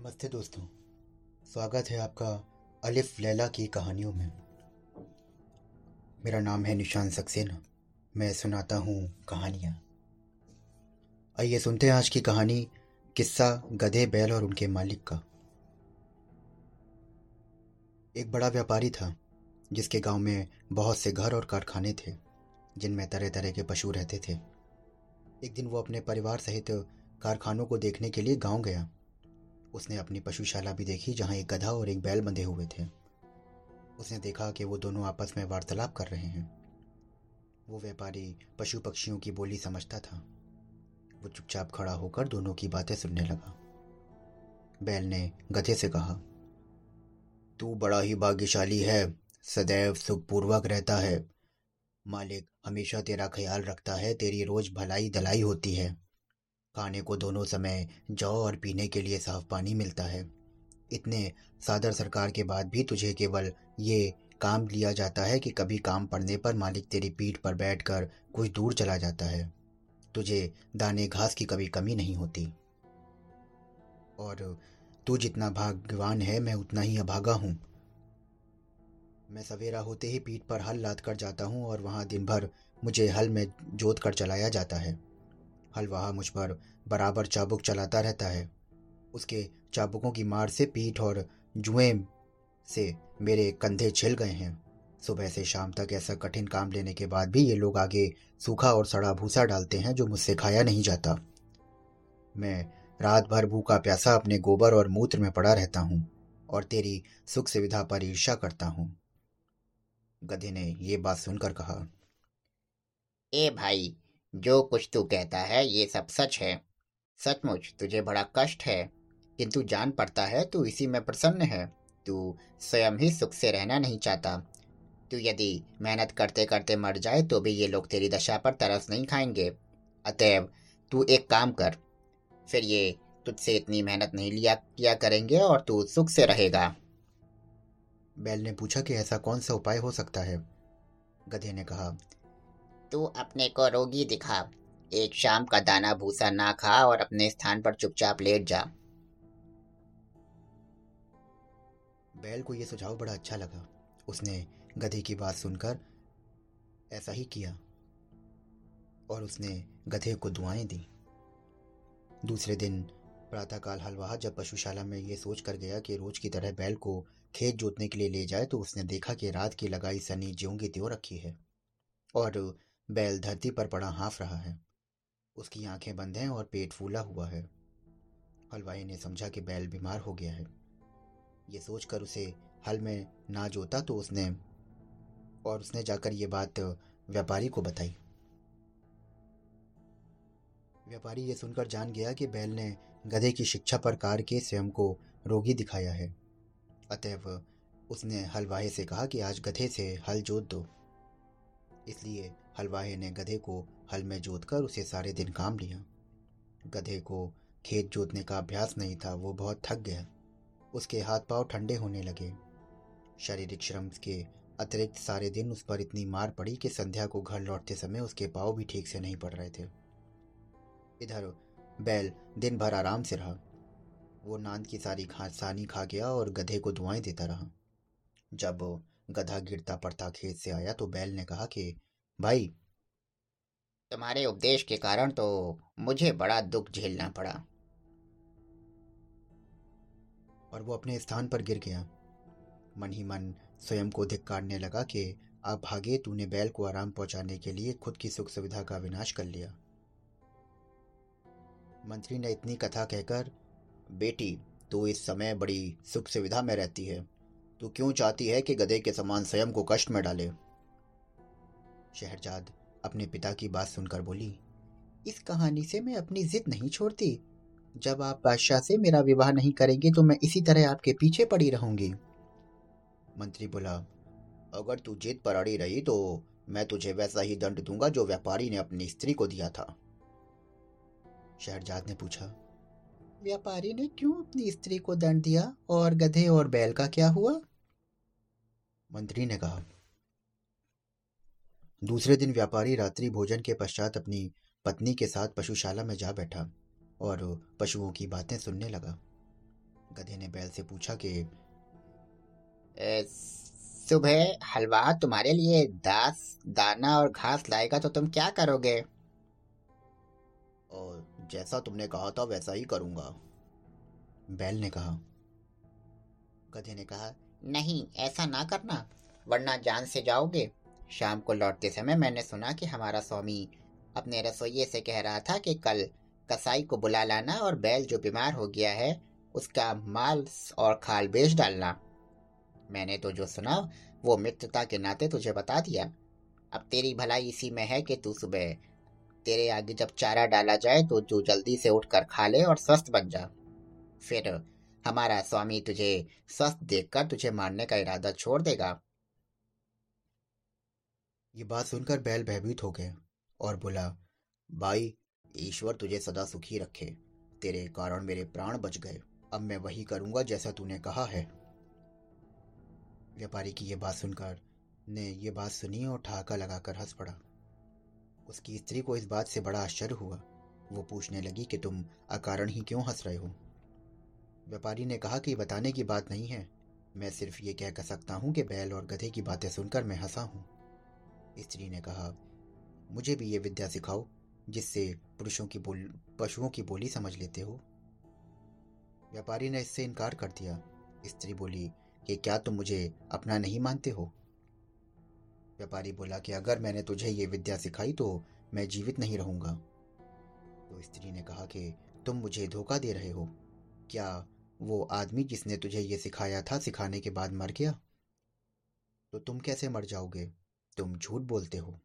नमस्ते दोस्तों, स्वागत है आपका अलिफ लैला की कहानियों में। मेरा नाम है निशान सक्सेना, मैं सुनाता हूँ कहानियाँ। आइए सुनते हैं आज की कहानी, किस्सा गधे बैल और उनके मालिक का। एक बड़ा व्यापारी था, जिसके गाँव में बहुत से घर और कारखाने थे, जिनमें तरह तरह के पशु रहते थे। एक दिन वो अपने परिवार सहित कारखानों को देखने के लिए गाँव गया। उसने अपनी पशुशाला भी देखी जहाँ एक गधा और एक बैल बंधे हुए थे। उसने देखा कि वो दोनों आपस में वार्तालाप कर रहे हैं। वो व्यापारी पशु पक्षियों की बोली समझता था। वो चुपचाप खड़ा होकर दोनों की बातें सुनने लगा। बैल ने गधे से कहा, तू बड़ा ही भाग्यशाली है, सदैव सुखपूर्वक रहता है। मालिक हमेशा तेरा ख्याल रखता है, तेरी रोज भलाई दलाई होती है। खाने को दोनों समय जौ और पीने के लिए साफ़ पानी मिलता है। इतने सादर सरकार के बाद भी तुझे केवल ये काम लिया जाता है कि कभी काम पड़ने पर मालिक तेरी पीठ पर बैठकर कुछ दूर चला जाता है। तुझे दाने घास की कभी कमी नहीं होती। और तू जितना भाग्यवान है, मैं उतना ही अभागा हूँ। मैं सवेरा होते ही पीठ पर हल लाद कर जाता हूँ और वहाँ दिन भर मुझे हल में जोत कर चलाया जाता है। हलवाहा मुझ पर बराबर चाबुक चलाता रहता है। उसके चाबुकों की मार से पीठ और जुएँ से मेरे कंधे छिल गए हैं। सुबह से शाम तक ऐसा कठिन काम लेने के बाद भी ये लोग आगे सूखा और सड़ा भूसा डालते हैं जो मुझसे खाया नहीं जाता। मैं रात भर भूखा प्यासा अपने गोबर और मूत्र में पड़ा रहता हूँ और तेरी सुख सुविधा पर ईर्षा करता हूँ। गधे ने ये बात सुनकर कहा, ए भाई जो कुछ तू कहता है, ये सब सच है। सचमुच, तुझे बड़ा कष्ट है। किंतु जान पड़ता है, तू इसी में प्रसन्न है। तू स्वयं ही सुख से रहना नहीं चाहता। तू यदि मेहनत करते करते मर जाए तो भी ये लोग तेरी दशा पर तरस नहीं खाएँगे। अतएव, तू एक काम कर। फिर ये तुझसे इतनी मेहनत नहीं लिया, किया करेंगे और तू सुख से रहेगा। बैल ने पूछा कि ऐसा कौन सा उपाय हो सकता है? गधे ने कहा तू अपने को रोगी दिखा। एक शाम का दाना भूसा ना खा और अपने स्थान पर चुपचाप लेट जा। बैल को यह सुझाव बड़ा अच्छा लगा। उसने गधे की बात सुनकर ऐसा ही किया। और उसने गधे को दुआएँ दी। दूसरे दिन प्रातःकाल हलवाहा जब पशुशाला में ये सोच कर गया कि रोज की तरह बैल को खेत जोतने के लिए ले जाए तो उसने देखा कि रात की लगाई सनी ज्यों त्यों रखी है। और बैल धरती पर पड़ा हाँफ रहा है। उसकी आँखें बंद हैं और पेट फूला हुआ है। हलवाई ने समझा कि बैल बीमार हो गया है। ये सोचकर उसे हल में ना जोता तो उसने और उसने जाकर ये बात व्यापारी को बताई। व्यापारी ये सुनकर जान गया कि बैल ने गधे की शिक्षा पर कार के स्वयं को रोगी दिखाया है। अतएव उसने हलवाहे से कहा कि आज गधे से हल जोत दो। इसलिए हलवाहे ने गधे को हल में जोत कर उसे सारे दिन काम लिया। गधे को खेत जोतने का अभ्यास नहीं था, वो बहुत थक गया। उसके हाथ पाँव ठंडे होने लगे। शारीरिक श्रम के अतिरिक्त सारे दिन उस पर इतनी मार पड़ी कि संध्या को घर लौटते समय उसके पाँव भी ठीक से नहीं पड़ रहे थे। इधर बैल दिन भर आराम से रहा। वो नांद की सारी सानी खा गया और गधे को दुआएँ देता रहा। जब गधा गिरता पड़ता खेत से आया तो बैल ने कहा कि भाई। तुम्हारे उपदेश के कारण तो मुझे बड़ा दुख झेलना पड़ा। और वो अपने स्थान पर गिर गया। मन ही मन स्वयं को धिक्कारने लगा कि आप भागे तूने बैल को आराम पहुँचाने के लिए खुद की सुख सुविधा का विनाश कर लिया। मंत्री ने इतनी कथा कहकर बेटी तू इस समय बड़ी सुख सुविधा में रहती है। तू क्यों चाहती है कि गधे के समान स्वयं को कष्ट में डाले? शहरजाद अपने पिता की बात सुनकर बोली, इस कहानी से मैं अपनी जिद नहीं छोड़ती। जब आप बादशाह से मेरा विवाह नहीं करेंगे तो मैं इसी तरह आपके पीछे पड़ी रहूँगी। मंत्री बोला, अगर तू जिद पर अड़ी रही तो मैं तुझे वैसा ही दंड दूँगा जो व्यापारी ने अपनी स्त्री को दिया था। शहरजाद ने पूछा, व्यापारी ने क्यों अपनी स्त्री को दंड दिया और गधे और बैल का क्या हुआ? मंत्री ने कहा दूसरे दिन व्यापारी रात्रि भोजन के पश्चात अपनी पत्नी के साथ पशुशाला में जा बैठा और पशुओं की बातें सुनने लगा। गधे ने बैल से पूछा कि सुबह हलवा तुम्हारे लिए दास, दाना और घास लाएगा तो तुम क्या करोगे? और जैसा तुमने कहा था वैसा ही करूँगा, बैल ने कहा। गधे ने कहा, नहीं, ऐसा ना करना, वरना जान से जाओगे। शाम को लौटते समय मैंने सुना कि हमारा स्वामी अपने रसोइये से कह रहा था कि कल कसाई को बुला लाना और बैल जो बीमार हो गया है, उसका माल और खाल बेच डालना। मैंने तो जो सुना, वो मित्रता के नाते तुझे बता दिया। अब तेरी भलाई इसी में है कि तू सुबह तेरे आगे जब चारा डाला जाए तो तू जल्दी से उठकर खा ले और स्वस्थ बन जा। फिर हमारा स्वामी तुझे स्वस्थ देखकर तुझे मारने का इरादा छोड़ देगा। ये बात सुनकर बैल भयभीत हो गए और बोला, भाई, ईश्वर तुझे सदा सुखी रखे। तेरे कारण मेरे प्राण बच गए। अब मैं वही करूँगा जैसा तूने कहा है। व्यापारी की यह बात सुनकर ने यह बात सुनी और ठहाका लगाकर हंस पड़ा। उसकी स्त्री को इस बात से बड़ा आश्चर्य हुआ। वो पूछने लगी कि तुम अकारण ही क्यों हंस रहे हो? व्यापारी ने कहा कि बताने की बात नहीं है। मैं सिर्फ़ ये कह कर सकता हूँ कि बैल और गधे की बातें सुनकर मैं हंसा हूँ। स्त्री ने कहा, मुझे भी ये विद्या सिखाओ, जिससे पुरुषों की बोल, पशुओं की बोली समझ लेते हो। व्यापारी ने इससे इनकार कर दिया। स्त्री बोली, कि क्या तुम मुझे अपना नहीं मानते हो? व्यापारी बोला कि, अगर मैंने तुझे ये विद्या सिखाई तो मैं जीवित नहीं रहूँगा। तो स्त्री ने कहा कि, तुम मुझे धोखा दे रहे हो। क्या वो आदमी जिसने तुझे ये सिखाया था, सिखाने के बाद मर गया? तो तुम कैसे मर जाओगे? तुम झूठ बोलते हो।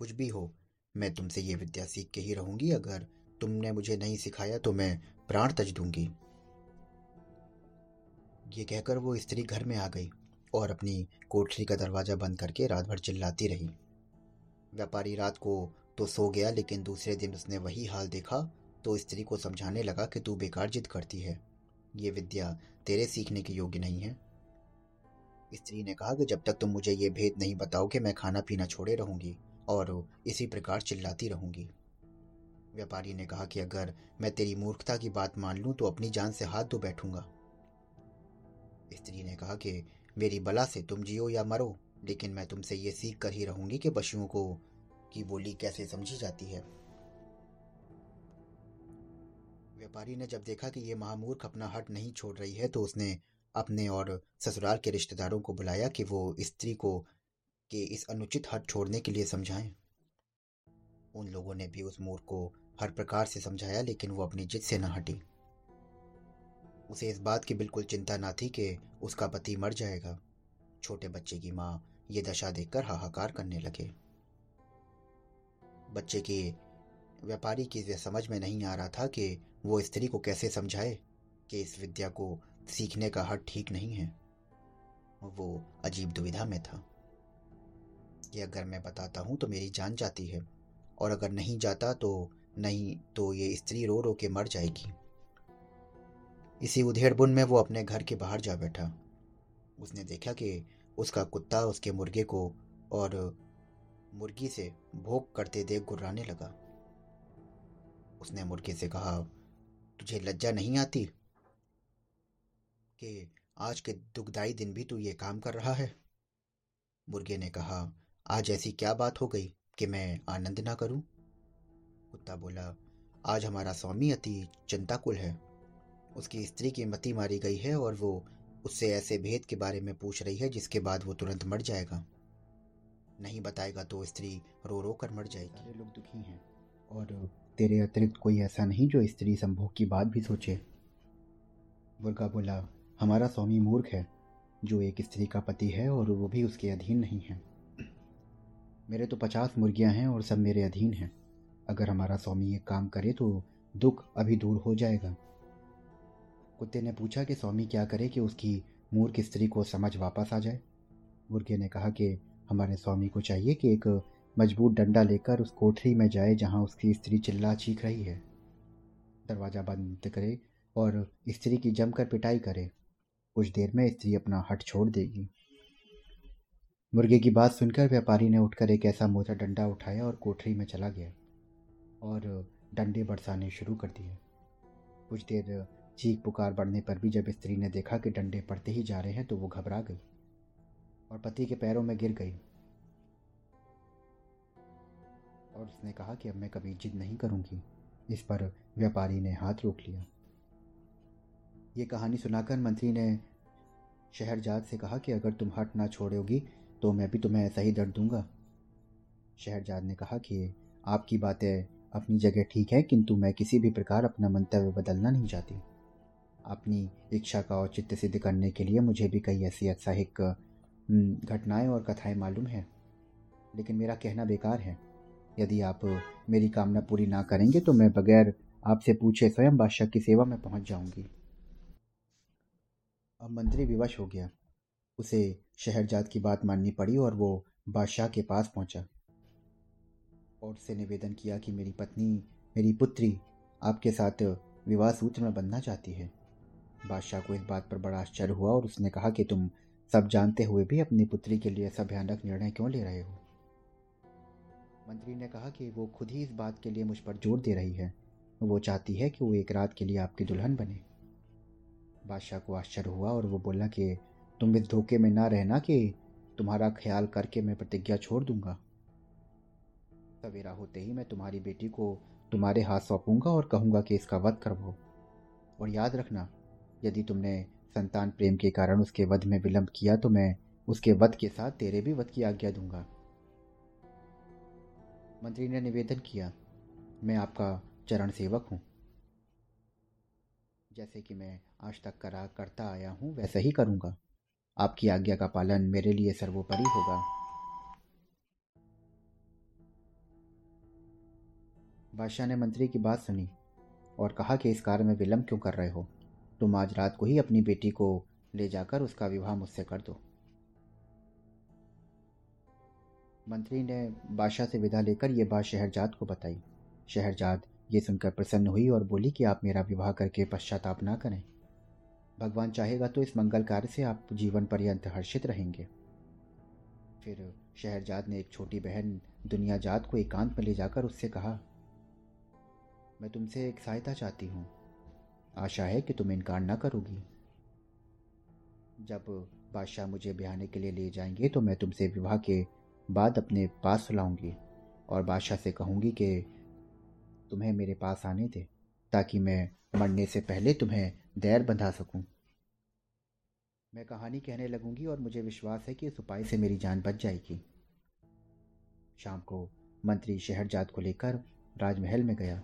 कुछ भी हो, मैं तुमसे ये विद्या सीख के ही रहूँगी। अगर तुमने मुझे नहीं सिखाया तो मैं प्राण तज दूँगी। ये कहकर वो स्त्री घर में आ गई और अपनी कोठरी का दरवाज़ा बंद करके रात भर चिल्लाती रही। व्यापारी रात को तो सो गया, लेकिन दूसरे दिन उसने वही हाल देखा तो स्त्री को समझाने लगा कि तू बेकार जिद करती है। ये विद्या तेरे सीखने के योग्य नहीं है। स्त्री ने कहा कि जब तक तुम मुझे ये भेद नहीं बताओगे, मैं खाना पीना छोड़े रहूँगी और इसी प्रकार चिल्लाती रहूँगी। व्यापारी ने कहा कि अगर मैं तेरी मूर्खता की बात मान लूँ तो अपनी जान से हाथ धो बैठूँगा। स्त्री ने कहा कि मेरी बला से तुम जियो या मरो, लेकिन मैं तुमसे ये सीख कर ही रहूँगी कि पशुओं को, की बोली कैसे समझी जाती है। व्यापारी ने जब देखा कि ये महामूर्ख अपना हट नहीं छोड़ रही है तो उसने अपने और ससुराल के रिश्तेदारों को बुलाया कि वो स्त्री को, के इस अनुचित हट छोड़ने के लिए समझाएँ। उन लोगों ने भी उस मूर्ख को हर प्रकार से समझाया, लेकिन वो अपनी जिद से न हटी। उसे इस बात की बिल्कुल चिंता न थी कि उसका पति मर जाएगा। छोटे बच्चे की माँ ये दशा देखकर हाहाकार करने लगे। बच्चे की व्यापारी की समझ में नहीं आ रहा था कि वो स्त्री को कैसे समझाए कि इस विद्या को सीखने का हट ठीक नहीं है। वो अजीब दुविधा में था। कि अगर मैं बताता हूँ तो मेरी जान जाती है। और अगर नहीं जाता तो नहीं तो ये स्त्री रो रो के मर जाएगी। इसी उधेड़ बुन में वो अपने घर के बाहर जा बैठा। उसने देखा कि उसका कुत्ता उसके मुर्गे को और मुर्गी से भोग करते देख गुर्राने लगा। उसने मुर्गे से कहा, तुझे लज्जा नहीं आती? कि आज के दुखदाई दिन भी तू ये काम कर रहा है? मुर्गे ने कहा, आज ऐसी क्या बात हो गई कि मैं आनंद ना करूँ? कुत्ता बोला, आज हमारा स्वामी अति चिंताकुल है। उसकी स्त्री की मती मारी गई है और वो उससे ऐसे भेद के बारे में पूछ रही है जिसके बाद वो तुरंत मर जाएगा। नहीं बताएगा तो स्त्री रो रो कर मर जाएगी। सारे लोग दुखी हैं और तेरे अतिरिक्त कोई ऐसा नहीं जो स्त्री संभोग की बात भी सोचे। मुर्गा बोला हमारा स्वामी मूर्ख है, जो एक स्त्री का पति है और वो भी उसके अधीन नहीं है। मेरे तो पचास मुर्गियाँ हैं और सब मेरे अधीन हैं। अगर हमारा स्वामी ये काम करे तो दुख अभी दूर हो जाएगा। कुत्ते ने पूछा कि स्वामी क्या करे कि उसकी मूर्ख स्त्री को समझ वापस आ जाए। मुर्गे ने कहा कि हमारे स्वामी को चाहिए कि एक मज़बूत डंडा लेकर उस कोठरी में जाए जहाँ उसकी स्त्री चिल्ला चीख रही है। दरवाज़ा बंद करे और स्त्री की जमकर पिटाई करे। कुछ देर में स्त्री अपना हट छोड़ देगी। मुर्गे की बात सुनकर व्यापारी ने उठकर एक ऐसा मोटा डंडा उठाया और कोठरी में चला गया और डंडे बरसाने शुरू कर दिए। कुछ देर चीख पुकार बढ़ने पर भी जब स्त्री ने देखा कि डंडे पड़ते ही जा रहे हैं तो वो घबरा गई और पति के पैरों में गिर गई और उसने कहा कि अब मैं कभी जिद नहीं करूँगी। इस पर व्यापारी ने हाथ रोक लिया। ये कहानी सुनाकर मंत्री ने शहरजाद से कहा कि अगर तुम हट ना छोड़ोगी तो मैं भी तुम्हें ऐसा ही दर्द दूँगा। शहरजाद ने कहा कि आपकी बातें अपनी जगह ठीक है, किंतु मैं किसी भी प्रकार अपना मंतव्य बदलना नहीं चाहती। अपनी इच्छा का औचित्य सिद्ध करने के लिए मुझे भी कई ऐसी उत्साहिक घटनाएँ और कथाएँ मालूम हैं। लेकिन मेरा कहना बेकार है। यदि आप मेरी कामना पूरी ना करेंगे तो मैं बगैर आपसे पूछे स्वयं बादशाह की सेवा में पहुँच जाऊँगी। अब मंत्री विवश हो गया। उसे शहरजाद की बात माननी पड़ी और वो बादशाह के पास पहुँचा। और उससे निवेदन किया कि मेरी पत्नी, मेरी पुत्री आपके साथ विवाह सूत्र में बनना चाहती है। बादशाह को इस बात पर बड़ा आश्चर्य हुआ और उसने कहा कि तुम सब जानते हुए भी अपनी पुत्री के लिए ऐसा भयानक निर्णय क्यों ले रहे हो? मंत्री ने कहा कि वो खुद ही इस बात के लिए मुझ पर ज़ोर दे रही है। वो चाहती है कि वो एक रात के लिए आपकी दुल्हन बने। बादशाह को आश्चर्य हुआ और वो बोला कि, तुम इस धोखे में ना रहना कि तुम्हारा ख्याल करके मैं प्रतिज्ञा छोड़ दूँगा। सवेरा होते ही मैं तुम्हारी बेटी को तुम्हारे हाथ सौंपूँगा और कहूँगा कि इसका वध करवाओ। और याद रखना, यदि तुमने संतान प्रेम के कारण उसके वध में विलंब किया तो मैं उसके वध के साथ तेरे भी वध की आज्ञा दूँगा। मंत्री ने निवेदन किया, मैं आपका चरण सेवक हूँ। जैसे कि मैं आज तक करा करता आया हूँ, वैसे ही करूँगा। आपकी आज्ञा का पालन मेरे लिए सर्वोपरि होगा। बादशाह ने मंत्री की बात सुनी और कहा कि इस कार्य में विलंब क्यों कर रहे हो? तुम आज रात को ही अपनी बेटी को ले जाकर उसका विवाह मुझसे कर दो। मंत्री ने बादशाह से विदा लेकर यह बात शहरजाद को बताई। शहरजाद ये सुनकर प्रसन्न हुई और बोली कि आप मेरा विवाह करके पश्चाताप ना करें। भगवान चाहेगा तो इस मंगल कार्य से आप जीवन पर्यंत हर्षित रहेंगे। फिर शहरजाद ने एक छोटी बहन दुनिया जात को एकांत में ले जाकर उससे कहा, मैं तुमसे एक सहायता चाहती हूँ। आशा है कि तुम इनकार ना करोगी। जब बादशाह मुझे ब्याहने के लिए ले जाएँगे तो मैं तुमसे विवाह के बाद अपने पास सुलाऊँगी और बादशाह से कहूँगी कि तुम्हें मेरे पास आने दे, ताकि मैं मरने से पहले तुम्हें दैर बंधा सकूँ। मैं कहानी कहने लगूँगी और मुझे विश्वास है कि इस उपाय से मेरी जान बच जाएगी। शाम को मंत्री शहरजाद को लेकर राजमहल में गया।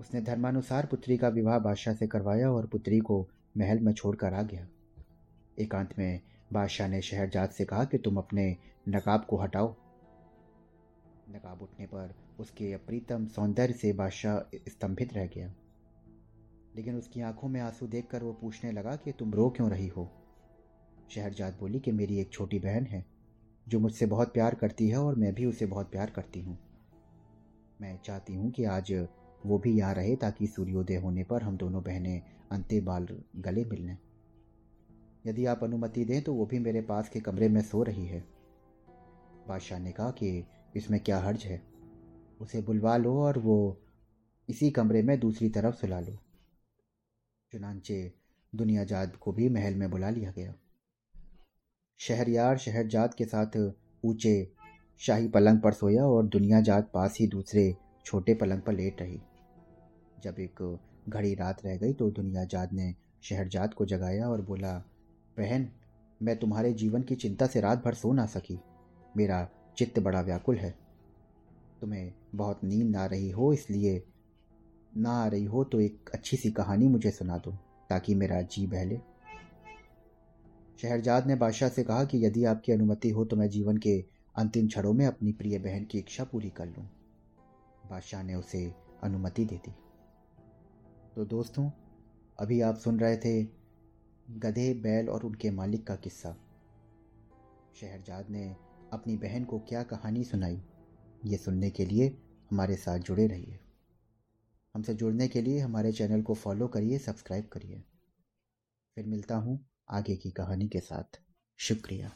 उसने धर्मानुसार पुत्री का विवाह बादशाह से करवाया और पुत्री को महल में छोड़कर आ गया। एकांत में बादशाह ने शहरजाद से कहा कि तुम अपने नकाब को हटाओ। नकाब उठने पर उसके अप्रीतम सौंदर्य से बादशाह स्तंभित रह गया। लेकिन उसकी आँखों में आँसू देखकर वो पूछने लगा कि तुम रो क्यों रही हो? शहरजाद बोली कि मेरी एक छोटी बहन है, जो मुझसे बहुत प्यार करती है और मैं भी उसे बहुत प्यार करती हूँ। मैं चाहती हूँ कि आज वो भी यहाँ रहे ताकि सूर्योदय होने पर हम दोनों बहनें अंते बाल गले मिल लें यदि आप अनुमति दें तो वो भी मेरे पास के कमरे में सो रही है। बादशाह ने कहा कि इसमें क्या हर्ज है? उसे बुलवा लो और वो इसी कमरे में दूसरी तरफ़ सुला लो। चुनाचे दुनियाजाद को भी महल में बुला लिया गया। शहरयार शहरजाद के साथ ऊँचे शाही पलंग पर सोया और दुनियाजाद पास ही दूसरे छोटे पलंग पर लेट रही। जब एक घड़ी रात रह गई तो दुनियाजाद ने शहरजाद को जगाया और बोला, बहन, मैं तुम्हारे जीवन की चिंता से रात भर सो ना सकी। मेरा चित्त बड़ा व्याकुल है। तुम्हें बहुत नींद आ रही हो, इसलिए ना आ रही हो तो एक अच्छी सी कहानी मुझे सुना दो, ताकि मेरा जी बहले। शहरजाद ने बादशाह से कहा कि यदि आपकी अनुमति हो तो मैं जीवन के अंतिम क्षणों में अपनी प्रिय बहन की इच्छा पूरी कर लूँ। बादशाह ने उसे अनुमति दे दी। तो दोस्तों, अभी आप सुन रहे थे गधे, बैल और उनके मालिक का किस्सा। शहरजाद ने अपनी बहन को क्या कहानी सुनाई, ये सुनने के लिए हमारे साथ जुड़े रहिए। हमसे जुड़ने के लिए हमारे चैनल को फॉलो करिए, सब्सक्राइब करिए। फिर मिलता हूँ आगे की कहानी के साथ। शुक्रिया।